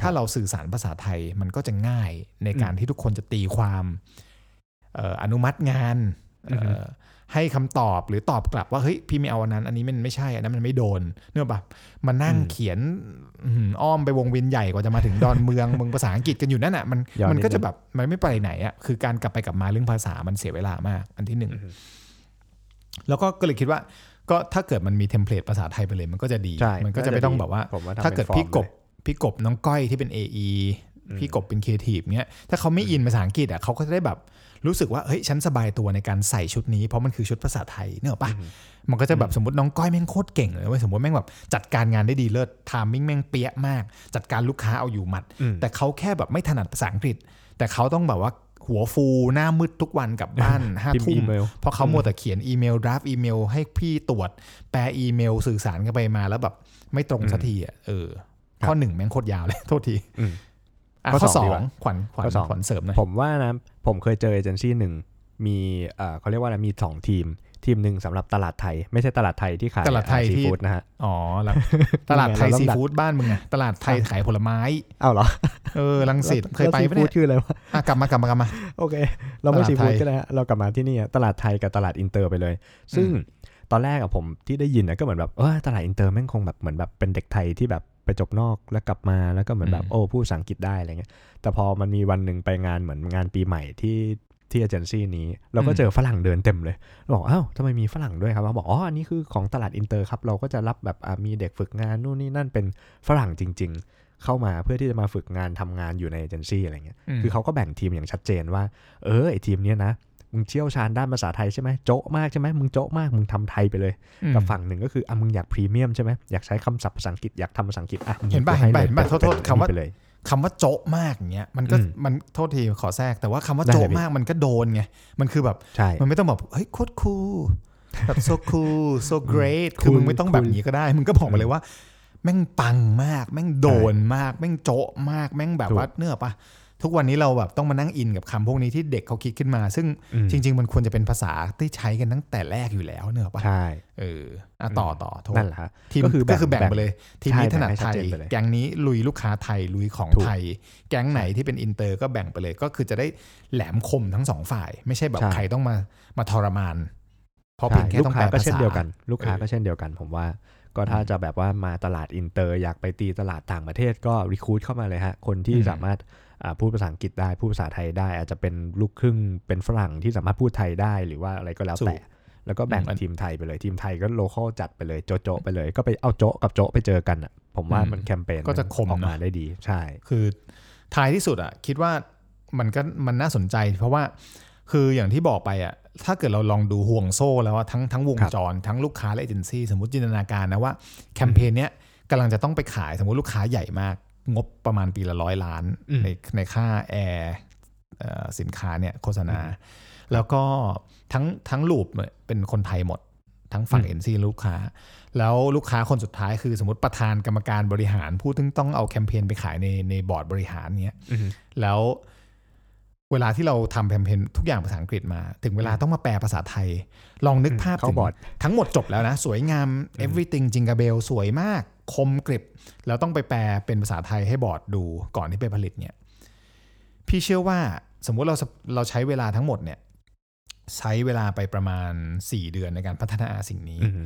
ถ้าเราสื่อสารภาษาไทยมันก็จะง่ายในการที่ทุกคนจะตีความเอ่ออนุมัติงานเอ่ออือฮึ ให้คำตอบหรือตอบกลับว่าเฮ้ยพี่ไม่เอาอันนั้น อันนี้มันไม่ใช่อันนั้นมันไม่โดนเนื่อแบบมานั่งเขียนอื้อหืออ้อมไปวงเวียนใหญ่กว่าจะมาถึงดอนเมืองเมืองภาษาอังกฤษกันอยู่นั่นอะมันยาวนิดมันก็จะนึงแบบมันไม่ไปไหนอะคือการกลับไปกลับมาเรื่องภาษามันเสียเวลามากอันที่หนึ่งอือฮึแล้วก็ก็เลยคิดว่า ก็ถ้าเกิดมันมีเทมเพลตภาษาไทยไปเลยมันก็จะดีใช่มันก็จะไม่ต้องแบบว่าผมว่าทำถ้าเกิดเป็นฟอร์มพี่กบเลยพี่กบน้องก้อยที่เป็น AE อืม พี่กบเป็นครีเอทีฟเนี้ยถ้าเขาไม่อินภาษาอังกฤษอะเขาก็จะได้แบบรู้สึกว่าเฮ้ยฉันสบายตัวในการใส่ชุดนี้เพราะมันคือชุดภาษาไทยนึกออกปะมันก็จะแบบสมมติน้องก้อยแม่งโคตรเก่งเลยเว้ยสมมติแม่งแบบจัดการงานได้ดีเลิศ timing แม่งเป๊ะมาก จัดการลูกค้าเอาอยู่หมัดอืมแต่เขาแค่แบบไม่ถนัดภาษาอังกฤษ แต่เขาต้องแบบว่าหัวฟูหน้ามืดทุกวันกลับบ้านห้าทุ่มพิมพ์อีเมลเพราะเขามัวแต่เขียนอีเมล draft อีเมล ให้พี่ตรวจ แปลอีเมลสื่อสารกันไปมาแล้วแบบไม่ตรงสักทีอะเออข้อหนึ่งแม่งโคตรยาวเลยโทษทีอืมอะ ข้อข้อสสอองงดีกว่าขวัญขวัญข้อสองขวัญเสริมหน่อยผมว่านะผมเคยเจอเอเจนซี่หนึ่งมีเอ่อเขาเรียกว่าอะไรมีสองทีมทีมหนึ่งสำหรับตลาดไทย ไม่ใช่ตลาดไทยที่ขายตลาดไทยซีที่ฟู้ดนะฮะอ๋อแล้วตลาดไทยเราต้องซีดัดฟู้ดบ้านมึงอะตลาดไทยขายผลไม้อ้าวเหรอเออลังสิตเคยไปแล้วปะซีฟู้เนี่ดยคืออะไรวะอะกลับมากลับมากลับมาโอเค เราไม่ตลาดซีฟู้ดไทยก็ได้ฮะเรากลับมาที่นี่อะตลาดไทยกับตลาดอินเตอร์ไปเลย ซึ่งตอนแรกอะผมที่ได้ยินอะก็เหมือนแบบเออตลาดอินเตอร์แม่งคงแบบเหมือนแบบเป็นเด็กไทยที่แบบ ไปจบนอกแล้วกลับมาแล้วก็เหมือนแบบโอ้พูดภาษาอังกฤษได้อะไรเงี้ยแต่พอมันมีวันหนึ่งไปงานเหมือนงานปีใหม่ที่ที่เอเจนซี่นี้เราก็เจอฝรั่งเดินเต็มเลยเราบอกอ้าวทำไมมีฝรั่งด้วยครับเขาบอกอ๋ออันนี้คือของตลาดอินเตอร์ครับเราก็จะรับแบบอะมีเด็กฝึกงานนู่นนี่นั่นเป็นฝรั่งจริง ๆ เข้ามาเพื่อที่จะมาฝึกงานทำงานอยู่ในเอเจนซี่อะไรเงี้ยคือเขาก็แบ่งทีมอย่างชัดเจนว่า เออไอทีมเนี้ยนะ มึงเชี่ยวชาญด้านภาษาไทยใช่ไหมโจ๊ะมากใช่ไหมมึงโจ๊ะมากมึงทำไทยไปเลยอืมกับฝั่งหนึ่งก็คืออะมึงอยากพรีเมียมใช่ไหมอยากใช้คำศัพท์ภาษาอังกฤษอยากทำภาษาอังกฤษอะมึงเห็นป่ะกูให้เห็นป่ะลยเห็นป่ะโทษโทษเป็นคำว่าไปเลยคำว่าโจ๊ะมากอย่างเงี้ยมันก็อืมมันโทษทีขอแทรกแต่ว่าคำว่าได้เลยโจ๊ะพี่มากมันก็โดนไงมันคือแบบใช่มันไม่ต้องแบบเฮ้ยโคตรคูลแบบ so cool so great คือ cool มึงไม่ต้องแบบ cool นี้ก็ได้ มึงก็บอกมาเลยว่า แม่งปังมาก แม่งโดนมาก แม่งโจ๊ะมาก แม่งแบบถูกว่าเนื้อปะ ทุกวันนี้เราแบบต้องมานั่งอินกับคำพวกนี้ที่เด็กเขาคิดขึ้นมา ซึ่งอืมจริง ๆ มันควรจะเป็นภาษาที่ใช้กันตั้งแต่แรกอยู่แล้วนึกออกปะใช่เอออะต่อต่อโทษนั่นแหละฮะทีมก็คือแบ่งก็คือแบ่งไปเลยทีมนี้ใช่ถนัดแบ่งให้ชัไทดยเจนไปเลยแก๊งนี้ลุยลูกค้าไทยลุยของถูกไทย แก๊งไหนที่เป็นอินเตอร์ก็แบ่งไปเลย ก็คือจะได้แหลมคมทั้งสองฝ่าย ไม่ใช่แบบใช่ใครต้องมามาทรมานเพราะใช่เพียงแค่ต้องแปค้าก็เช่นเดียวกัน ลูกค้าเออก็เช่นเดียวกัน ผมว่าก็ถ้าจะแบบว่ามาตลาดอินเตอร์ อยากไปตีตลาดต่างประเทศก็ recruit เข้ามาเลยฮะ คนที่อืมสามารถอ่า พูดภาษาอังกฤษได้พูดภาษาไทยได้ อาจจะเป็นลูกครึ่งเป็นฝรั่งที่สามารถพูดไทยได้หรือว่าอะไรก็แล้วแต่ แล้วก็แบ่งอืมทีมไทยไปเลยทีมไทยก็ local จัดไปเลยโจะโจะไปเลย ก็ไปเอาโจะกับโจะไปเจอกันอะ ผมว่ามันแคมเปญก็จะคมออกมานะได้ดีใช่ คือท้ายที่สุดอะคิดว่ามันก็มันน่าสนใจ เพราะว่าคืออย่างที่บอกไปอะถ้าเกิดเราลองดูห่วงโซ่แล้วว่าทั้งทั้งวงจรครับ ทั้งลูกค้าและเอเจนซี่สมมติจินตนาการนะว่าแคมเปญเนี้ยกำลังจะต้องไปขายสมมติลูกค้าใหญ่มาก งบประมาณปีละร้อยล้านอืมในในค่าแอร์เอ่อสินค้าเนี่ยโฆษณา แล้วก็ทั้งทั้ง loop เนี่ยเป็นคนไทยหมด ทั้งฝั่งอืมเอ็นซีลูกค้า แล้วลูกค้าคนสุดท้ายคือสมมติประธานกรรมการบริหาร ผู้ที่ต้องเอาแคมเปญไปขายในในบอร์ดบริหารเนี้ยอือฮึแล้ว เวลาที่เราทำแคมเปญทุกอย่างภาษาอังกฤษมา ถึงเวลาต้องมาแปลภาษาไทย ลองนึกภาพเข้าถึงบอร์ดทั้งหมดจบแล้วนะ สวยงาม everything จิงกาเบลสวยมาก คมกริบ แล้วต้องไปแปลเป็นภาษาไทยให้บอร์ดดูก่อนที่ไปผลิตเนี่ย พี่เชื่อว่าสมมุติเราเราใช้เวลาทั้งหมดเนี่ย ใช้เวลาไปประมาณ 4 เดือนในการพัฒนาสิ่งนี้อือฮึ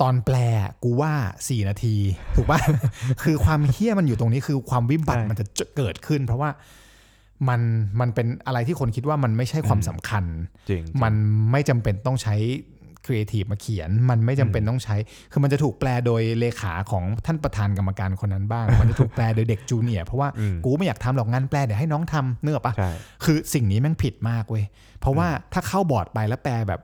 ตอนแปลกูว่า4นาที ถูกป่ะ คือความเฮี้ยมันอยู่ตรงนี้คือความวิบัติใช่มันจะเกิดขึ้น เพราะว่า มันมันเป็นอะไรที่คนคิดว่ามันไม่ใช่ความสำคัญจริงมันไม่จำเป็นต้องใช้ครีเอทีฟมาเขียน มันไม่จำเป็นต้องใช้ คือมันจะถูกแปลโดยเลขาของท่านประธานกรรมการคนนั้นบ้าง มันจะถูกแปลโดยเด็ก junior เพราะว่าอืมกูไม่อยากทำหรอกงานแปลเดี๋ยวให้น้องทำนึกออกปะใช่คือสิ่งนี้แม่งผิดมากเว้ยเพราะว่าถ้าเข้าบอร์ดไปแล้วแปลแบบ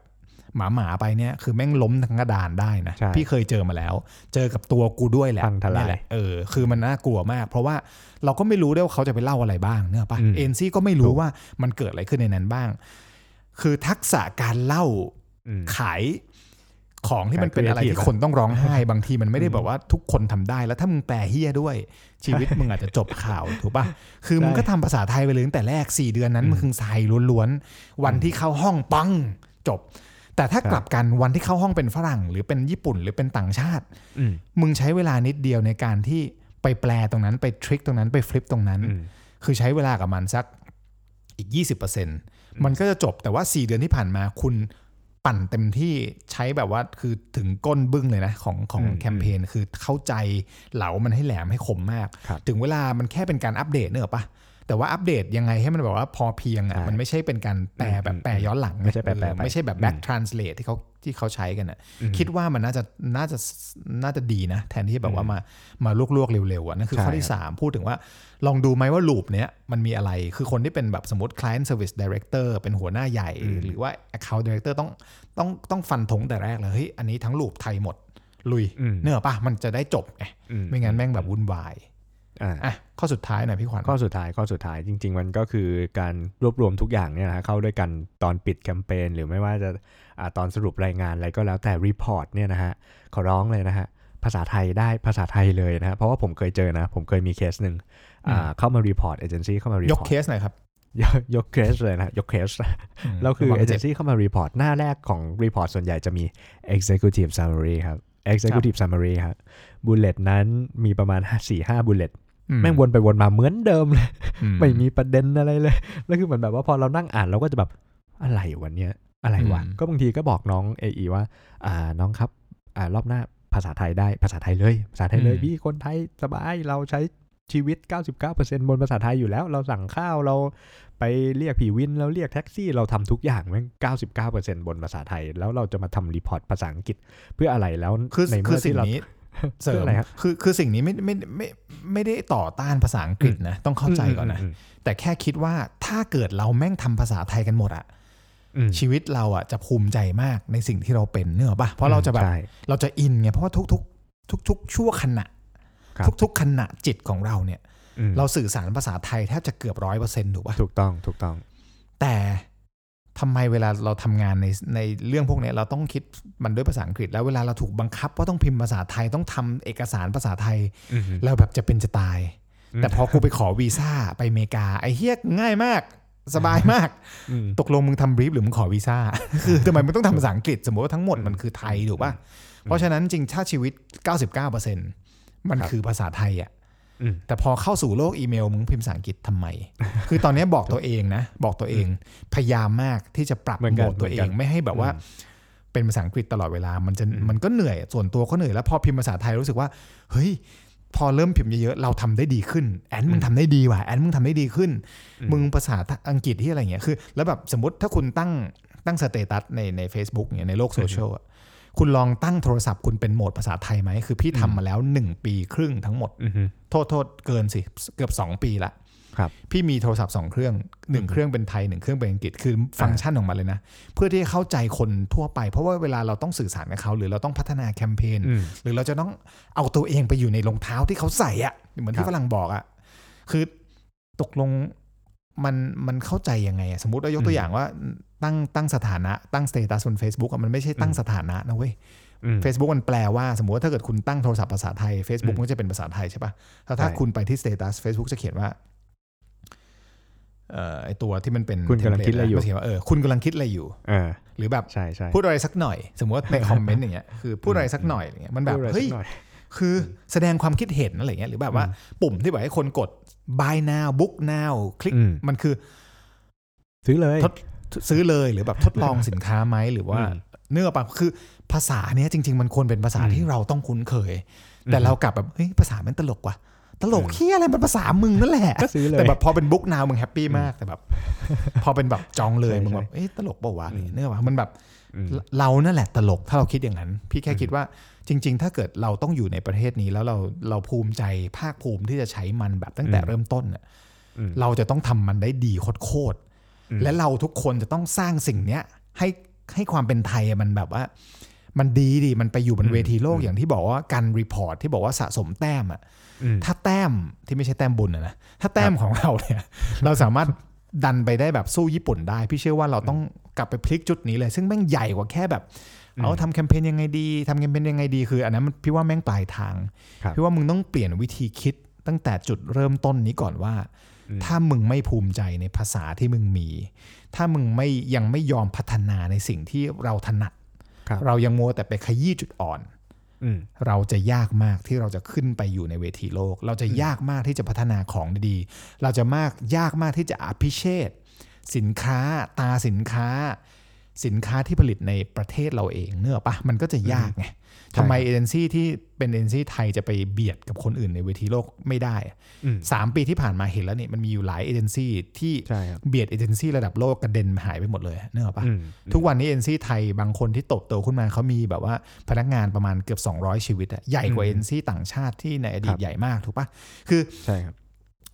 หมาหมาๆไปเนี่ยคือแม่งล้มทั้งกระดานได้นะใช่พี่เคยเจอมาแล้ว เจอกับตัวกูด้วยแหละพังทลายนี่แหละเออคือมันน่ากลัวมาก เพราะว่าเราก็ไม่รู้ด้วยว่าเขาจะไปเล่าอะไรบ้างเนอะปะอืมเอ็นซี่ก็ไม่รู้ถูกว่ามันเกิดอะไรขึ้นในนั้นบ้าง คือทักษะการเล่าอืมขายของที่มันขายเป็นอะไร creative ที่คนต้องร้องไห้บางทีมันไม่ได้แบบว่าทุกคนทำได้แล้วถ้ามึงแปลเฮี้ยด้วย ชีวิตมึงอาจจะจบข่าวถูกปะคือมึงก็ทำภาษาไทยไปเลยตั้งแต่แรก 4 เดือนนั้นอืมมันคือทรายล้วนๆวันที่เข้าห้องปังจบ แต่ถ้าครับกลับกันวันที่เข้าห้องเป็นฝรั่ง หรือเป็นญี่ปุ่นหรือเป็นต่างชาติอืมมึงใช้เวลานิดเดียวในการที่ไปแปลตรงนั้นไปทริคตรงนั้นไปฟลิปตรงนั้นอืมคือใช้เวลากับมันสักอีก 20%มันก็จะจบแต่ว่า 4 เดือนที่ผ่านมาคุณปั่นเต็มที่ใช้แบบว่าคือถึงก้นบึ้งเลยนะของของอืมแคมเปญคือเข้าใจเหลามันให้แหลมให้คมมากครับถึงเวลามันแค่เป็นการอัปเดตเนอะปะ แต่ว่าอัปเดตยังไงให้มันแบบว่าพอเพียงอะใช่มันไม่ใช่เป็นการแปลแบบอืมแปลย้อนหลังไม่ใช่แปลๆเออไปไม่ใช่แบบอืม back translate ที่เขาที่เขาใช้กันอะอืมคิดว่ามันน่าจะน่าจะน่าจะดีนะ แทนที่แบบว่ามามาลวกๆเร็วๆอะนั่นคือใช่ข้อที่ 3 พูดถึงว่าลองดูไหมว่าลูปเนี้ยมันมีอะไรคือคนที่เป็นแบบสมมติ client service director เป็นหัวหน้าใหญ่อืมหรือว่า account director ต้องต้องต้องฟันธงแต่แรกเลยเฮ้ยอันนี้ทั้งลูปไทยหมดลุยอืมเนื้อปะมันจะได้จบไงอืไม่งั้นแม่งแบบวุ่นวาย อ่าอะข้อสุดท้ายหน่อยพี่ขวัญข้อสุดท้ายข้อสุดท้ายจริง ๆ มันก็คือการรวบรวมทุกอย่างเนี่ยนะฮะเข้าด้วยกันตอนปิดแคมเปญหรือไม่ว่าจะอาตอนสรุปรายงานอะไรก็แล้วแต่ report เนี่ยนะฮะขอร้องเลยนะฮะภาษาไทยได้ภาษาไทยเลยนะฮะเพราะว่าผมเคยเจอนะ ผมเคยมีเคสหนึ่งอ่าเข้ามา report agency เข้ามา report ยกอร์ตเคสหน่อยครับยกยกเคสเลยนะ ยกเคสแล้วคือเอเจนซี่เข้ามา report หน้าแรกของ report ส่วนใหญ่จะมี executive summary ครับ executive summary ครับ bullet นั้นมีประมาณ 4 5 bullet อือ แม่งวนไปวนมาเหมือนเดิมเลยอืไม่มีประเด็นอะไรเลย แล้วคือเหมือนแบบว่าพอเรานั่งอ่านเราก็จะแบบอะไรวันเนี้ยอะไรวะก็บางทีก็บอกน้องเอว่า อ่าน้องครับ อ่ารอบหน้าภาษาไทยได้ภาษาไทยเลย ภาษาไทยเลยพี่คนไทยสบายเราใช้ชีวิต 99%บนภาษาไทยอยู่แล้ว เราสั่งข้าวเราไปเรียกพี่วิน เราเรียกแท็กซี่เราทำทุกอย่างแม่ง99%บนภาษาไทย แล้วเราจะมาทำ report ภาษาอังกฤษเพื่ออะไรแล้วคือในคืเมื่ออสิ่ที่งเรานี้ เสริคือมอะไรครับคือคือสิ่งนี้ไม่ไม่ไม่ไม่ได้ต่อต้านภาษาอังกฤษนะ ต้องเข้าใจก่อนนะมแต่แค่คิดว่าถ้าเกิดเราแม่งทำภาษาไทยกันหมดอะอืมชีวิตเราอะจะภูมิใจมากในสิ่งที่เราเป็นเนอะปะเพราะเราจะแบบใช่เราจะอินไงเพราะว่าทุกทุกทุกทุกๆชั่วขณะครับทุกๆขณะจิตของเราเนี่ยอืมเราสื่อสารภาษาไทยแทบจะเกือบร้อยเปอร์เซ็นต์ถูกปะถูกต้องถูกต้อง แต่ ทำไมเวลาเราทำงานในในเรื่องพวกเนี้ยเราต้องคิดมันด้วยภาษาอังกฤษ แล้วเวลาเราถูกบังคับว่าต้องพิมพ์ภาษาไทยต้องทำเอกสารภาษาไทยอืมเราแบบจะเป็นจะตายอืมแต่พอกูไปขอวีซ่าไปอเมริกาไอ้เฮียง่ายมากสบายมากอืมตกลงมึงทำบรีฟหรือมึงขอวีซ่า คือทำไมมึงต้องทำภาษาอังกฤษ สมมติว่าทั้งหมดมันคือไทยถูกป่ะ เพราะฉะนั้นจริงถ้าชีวิต 99%มันครับคือภาษาไทยอะอืม แต่พอเข้าสู่โลกอีเมลมึงพิมพ์ภาษาอังกฤษทำไม คือตอนนี้บอกตัวเองนะ บอกตัวเองพยายามมากที่จะปรับเหมือนโหกันมดตัวเอเหมือนกังนไม่ให้แบบว่า เป็นภาษาอังกฤษตลอดเวลา มันจะมันก็เหนื่อยส่วนตัวก็เหนื่อยแล้วพอพิมพ์ภาษาไทยรู้สึกว่า เฮ้ย พอเริ่มพิมพ์เยอะๆเราทำได้ดีขึ้น แอนมึงทำได้ดีว่ะแอนมึงทำได้ดีขึ้น มึงภาษาอังกฤษที่อะไรเงี้ยคือ แล้วแบบสมมติถ้าคุณตั้งตั้ง status ในใน Facebook เนี่ยในโลกโซเชียลอะ คุณลองตั้งโทรศัพท์คุณเป็นโหมดภาษาไทยไหม คือพี่ทำมาแล้ว 1 ปีครึ่งทั้งหมดอืมโทษโทษเกินสิเกือบ 2 ปีละครับพี่มีโทรศัพท์ 2 เครื่อง 1 เครื่องเป็นไทย 1 เครื่องเป็นอังกฤษคือฟังก์ชันของมันเลยนะ เพื่อที่จะเข้าใจคนทั่วไป เพราะว่าเวลาเราต้องสื่อสารกับเขา หรือเราต้องพัฒนาแคมเปญอืมหรือเราจะต้องเอาตัวเองไปอยู่ในรองเท้าที่เขาใส่อะเหมือนครัที่บฝรั่งบอกอะคือตกลง มันมันเข้าใจยังไงอะสมมติเรายกตัวอย่างว่าตั้งตั้งสถานะตั้งสเตตัสบน Facebook อะมันไม่ใช่ตั้งสถานะนะเว้ยอืม Facebook มันแปลว่าสมมติว่าถ้าเกิดคุณตั้งโทรศัพท์ภาษาไทย Facebook อืมมันก็จะเป็นภาษาไทยใช่ปะแล้วถ้าใช่คุณไปที่ status Facebook จะเขียนว่าเอ่อไอตัวที่มันเป็นคุณกำลังคิดอะไรอยู่มันเขียนว่าเออคุณกำลังคิดอะไรอยู่เออหรือแบบใช่ใช่พูดอะไรสักหน่อย สมมติว่าในคอมเมนต์อย่างเงี้ยคือพูดอะไรสักหน่อยอย่างเงี้ยมันแบบพูดอะไรเฮ้ยสักหน่อย คือแสดงความคิดเห็นอะไรเงี้ยหรือแบบว่าปุ่มที่แบบให้คนกด buy now book now คลิกอืมมันคือ ซื้อเลยทดซื้อเลยหรือแบบทดลองสินค้าไหมหรือว่าอืมเนื้ออกปะคือภาษาเนี้ยจริง ๆ มันควรเป็นภาษาอืมที่เราต้องคุ้นเคย แต่อืมเรากลับแบบเฮ้ยภาษามันตลกว่ะตลกเฮียอะไรมันภาษามึงนั่นแหละก็ซื้อเลยแต่แบบพอเป็นบุ๊กนาวมึงแฮปปี้มากแต่แบบ พอเป็นแบบจองเลยใช่มึงใช่แบบเอ๊ะตลกเปล่าวะอืมเนื้อวะมันแบบอืม เรานั่นแหละตลกถ้าเราคิดอย่างนั้น พี่แค่คิดว่าจริง ๆ ถ้าเกิดเราต้องอยู่ในประเทศนี้แล้วเราเราภูมิใจภาคภูมิที่จะใช้มันแบบตั้งแต่อืมเริ่มต้นน่ะอืมเราจะต้องทำมันได้ดีโคตรๆอืมและเราทุกคนจะต้องสร้างสิ่งเนี้ยให้ให้ความเป็นไทยอะมันแบบว่า มันดีดีมันไปอยู่บนเวทีโลกอย่างที่บอกว่าการ report ที่บอกว่าสะสมแต้มอะอืมถ้าแต้มที่ไม่ใช่แต้มบุญอะนะถ้าแต้มของเราเนี่ย เราสามารถดันไปได้แบบสู้ญี่ปุ่นได้ พี่เชื่อว่าเราต้อง กลับไปพลิกจุดนี้เลย ซึ่งแม่งใหญ่กว่าแค่แบบ เอาทำแคมเปญยังไงดีทำแคมเปญยังไงดีคืออันนั้นมันพี่ว่าแม่งปลายทางครับพี่ว่ามึงต้องเปลี่ยนวิธีคิดตั้งแต่จุดเริ่มต้นนี้ก่อนว่าอืมถ้ามึงไม่ภูมิใจในภาษาที่มึงมี ถ้ามึงไม่ยังไม่ยอมพัฒนาในสิ่งที่เราถนัดครับเรายังมัวแต่ไปขยี้จุดอ่อนอืมเราจะยากมากที่เราจะขึ้นไปอยู่ในเวทีโลก เราจะยากมากที่จะพัฒนาของดีๆเราจะมากยากมากที่จะอภิเชษ สินค้าตาสินค้า สินค้าที่ผลิตในประเทศเราเองเนื้ออกปะมันก็จะยากไงทำไมเอเจนซี่ที่เป็นเอเจนซี่ไทยจะไปเบียดกับคนอื่นในเวทีโลกไม่ได้อะอืมสามปีที่ผ่านมาเห็นแล้วเนี่ยมันมีอยู่หลายเอเจนซี่ที่ใช่ครับเบียดเอเจนซี่ระดับโลกกระเด็นหายไปหมดเลยนึกออกปะอืมทุกวันนี้เอ็นซีไทยบางคนที่โตโตขึ้นมาเขามีแบบว่าพนักงานประมาณเกือบ 200 ชีวิตอะใหญ่กว่าอืเอ็มนซีต่างชาติที่ในอดีตครัตบใหญ่มากถูกปะคือใช่ครับ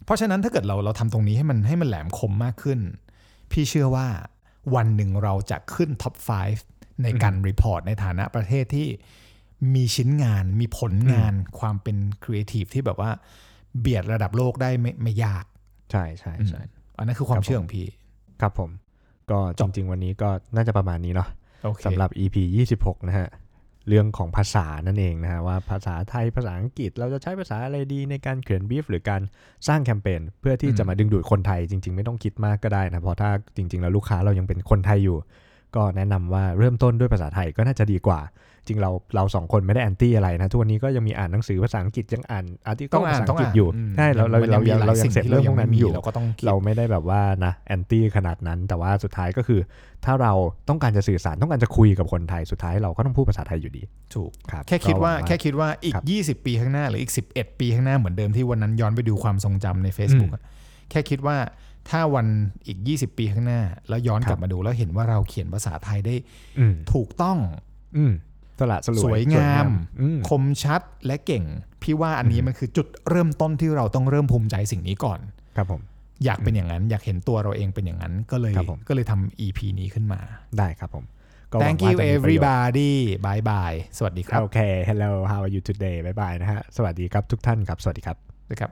เพราะฉะนั้นถ้าเกิดเราเราทำตรงนี้ให้มันให้มันแหลมคมมากขึ้น พี่เชื่อว่าวันหนึ่งเราจะขึ้น top 5 ในการ report ในฐานะประเทศที่มีชิ้นงานมีผลงานความเป็นครีเอทีฟที่แบบว่าเบียดระดับโลกได้ไม่ไม่ยาก ใช่ใช่ใช่อันนั้นคือความครับผมเชื่อของพี่ ครับผม ก็จบริงๆวันนี้ก็น่าจะประมาณนี้เนาะโอเคสำหรับ EP 26 นะฮะ เรื่องของภาษานั่นเองนะฮะว่าภาษาไทยภาษาอังกฤษ เราจะใช้ภาษาอะไรดีในการเขียนบีฟหรือการสร้างแคมเปญเพื่อที่จะมาดึงดูดคนไทยจริง ๆ ไม่ต้องคิดมากก็ได้นะเพราะถ้าจริง ๆ แล้วลูกค้าเรายังเป็นคนไทยอยู่ ก็แนะนำว่าเริ่มต้นด้วยภาษาไทยก็น่าจะดีกว่า จริงเราเราสองคนไม่ได้แอนตี้อะไรนะทุกวันนี้ก็ยังมีอ่านหนังสือภาษาอังกฤษยังอ่านอาร์ติเคิต้ลองอ่าภานษาต้อัองงกฤษอ่านอยู่มใช่เราเรามันเรามียังหลเรายังสิ่เสร็จที่เรื่องพวกนั้นอยู่เราก็ต้องคิดเราไม่ได้แบบว่านะแอนตี้ขนาดนั้น แต่ว่าสุดท้ายก็คือ ถ้าเราต้องการจะสื่อสารต้องการจะคุยกับคนไทยสุดท้ายเราก็ต้องพูดภาษาไทยอยู่ดีถูกครับแค่คิดว่าก็หงแค่คิดว่าอีกครับ20 ปีข้างหน้าหรืออีก 11 ปีข้างหน้าเหมือนเดิมที่วันนั้นย้อนไปดูความทรงจำใน Facebook อะแค่คิดว่า ถ้าวันอีก 20 ปีข้างหน้า แล้วย้อนกลับมาดูแล้วเห็นว่าเราเขียนภาษาไทยได้อืมถูกต้องอืมสละสลวยสวยงามอืมคมชัดและเก่ง พี่ว่าอันนี้มันคือจุดเริ่มต้นที่เราต้องเริ่มภูมิใจสิ่งนี้ก่อน ครับผม อยากเป็นอย่างนั้น อยากเห็นตัวเราเองเป็นอย่างนั้น ก็เลยครับผมก็เลยทำ EP นี้ขึ้นมา ได้ครับผมก็หวัง Thank ว่า you จะมีประโยชน์ everybody bye bye สวัสดีครับ โอเค hello how are you today บ๊ายบายนะฮะ สวัสดีครับทุกท่านครับ สวัสดีครับนะครับ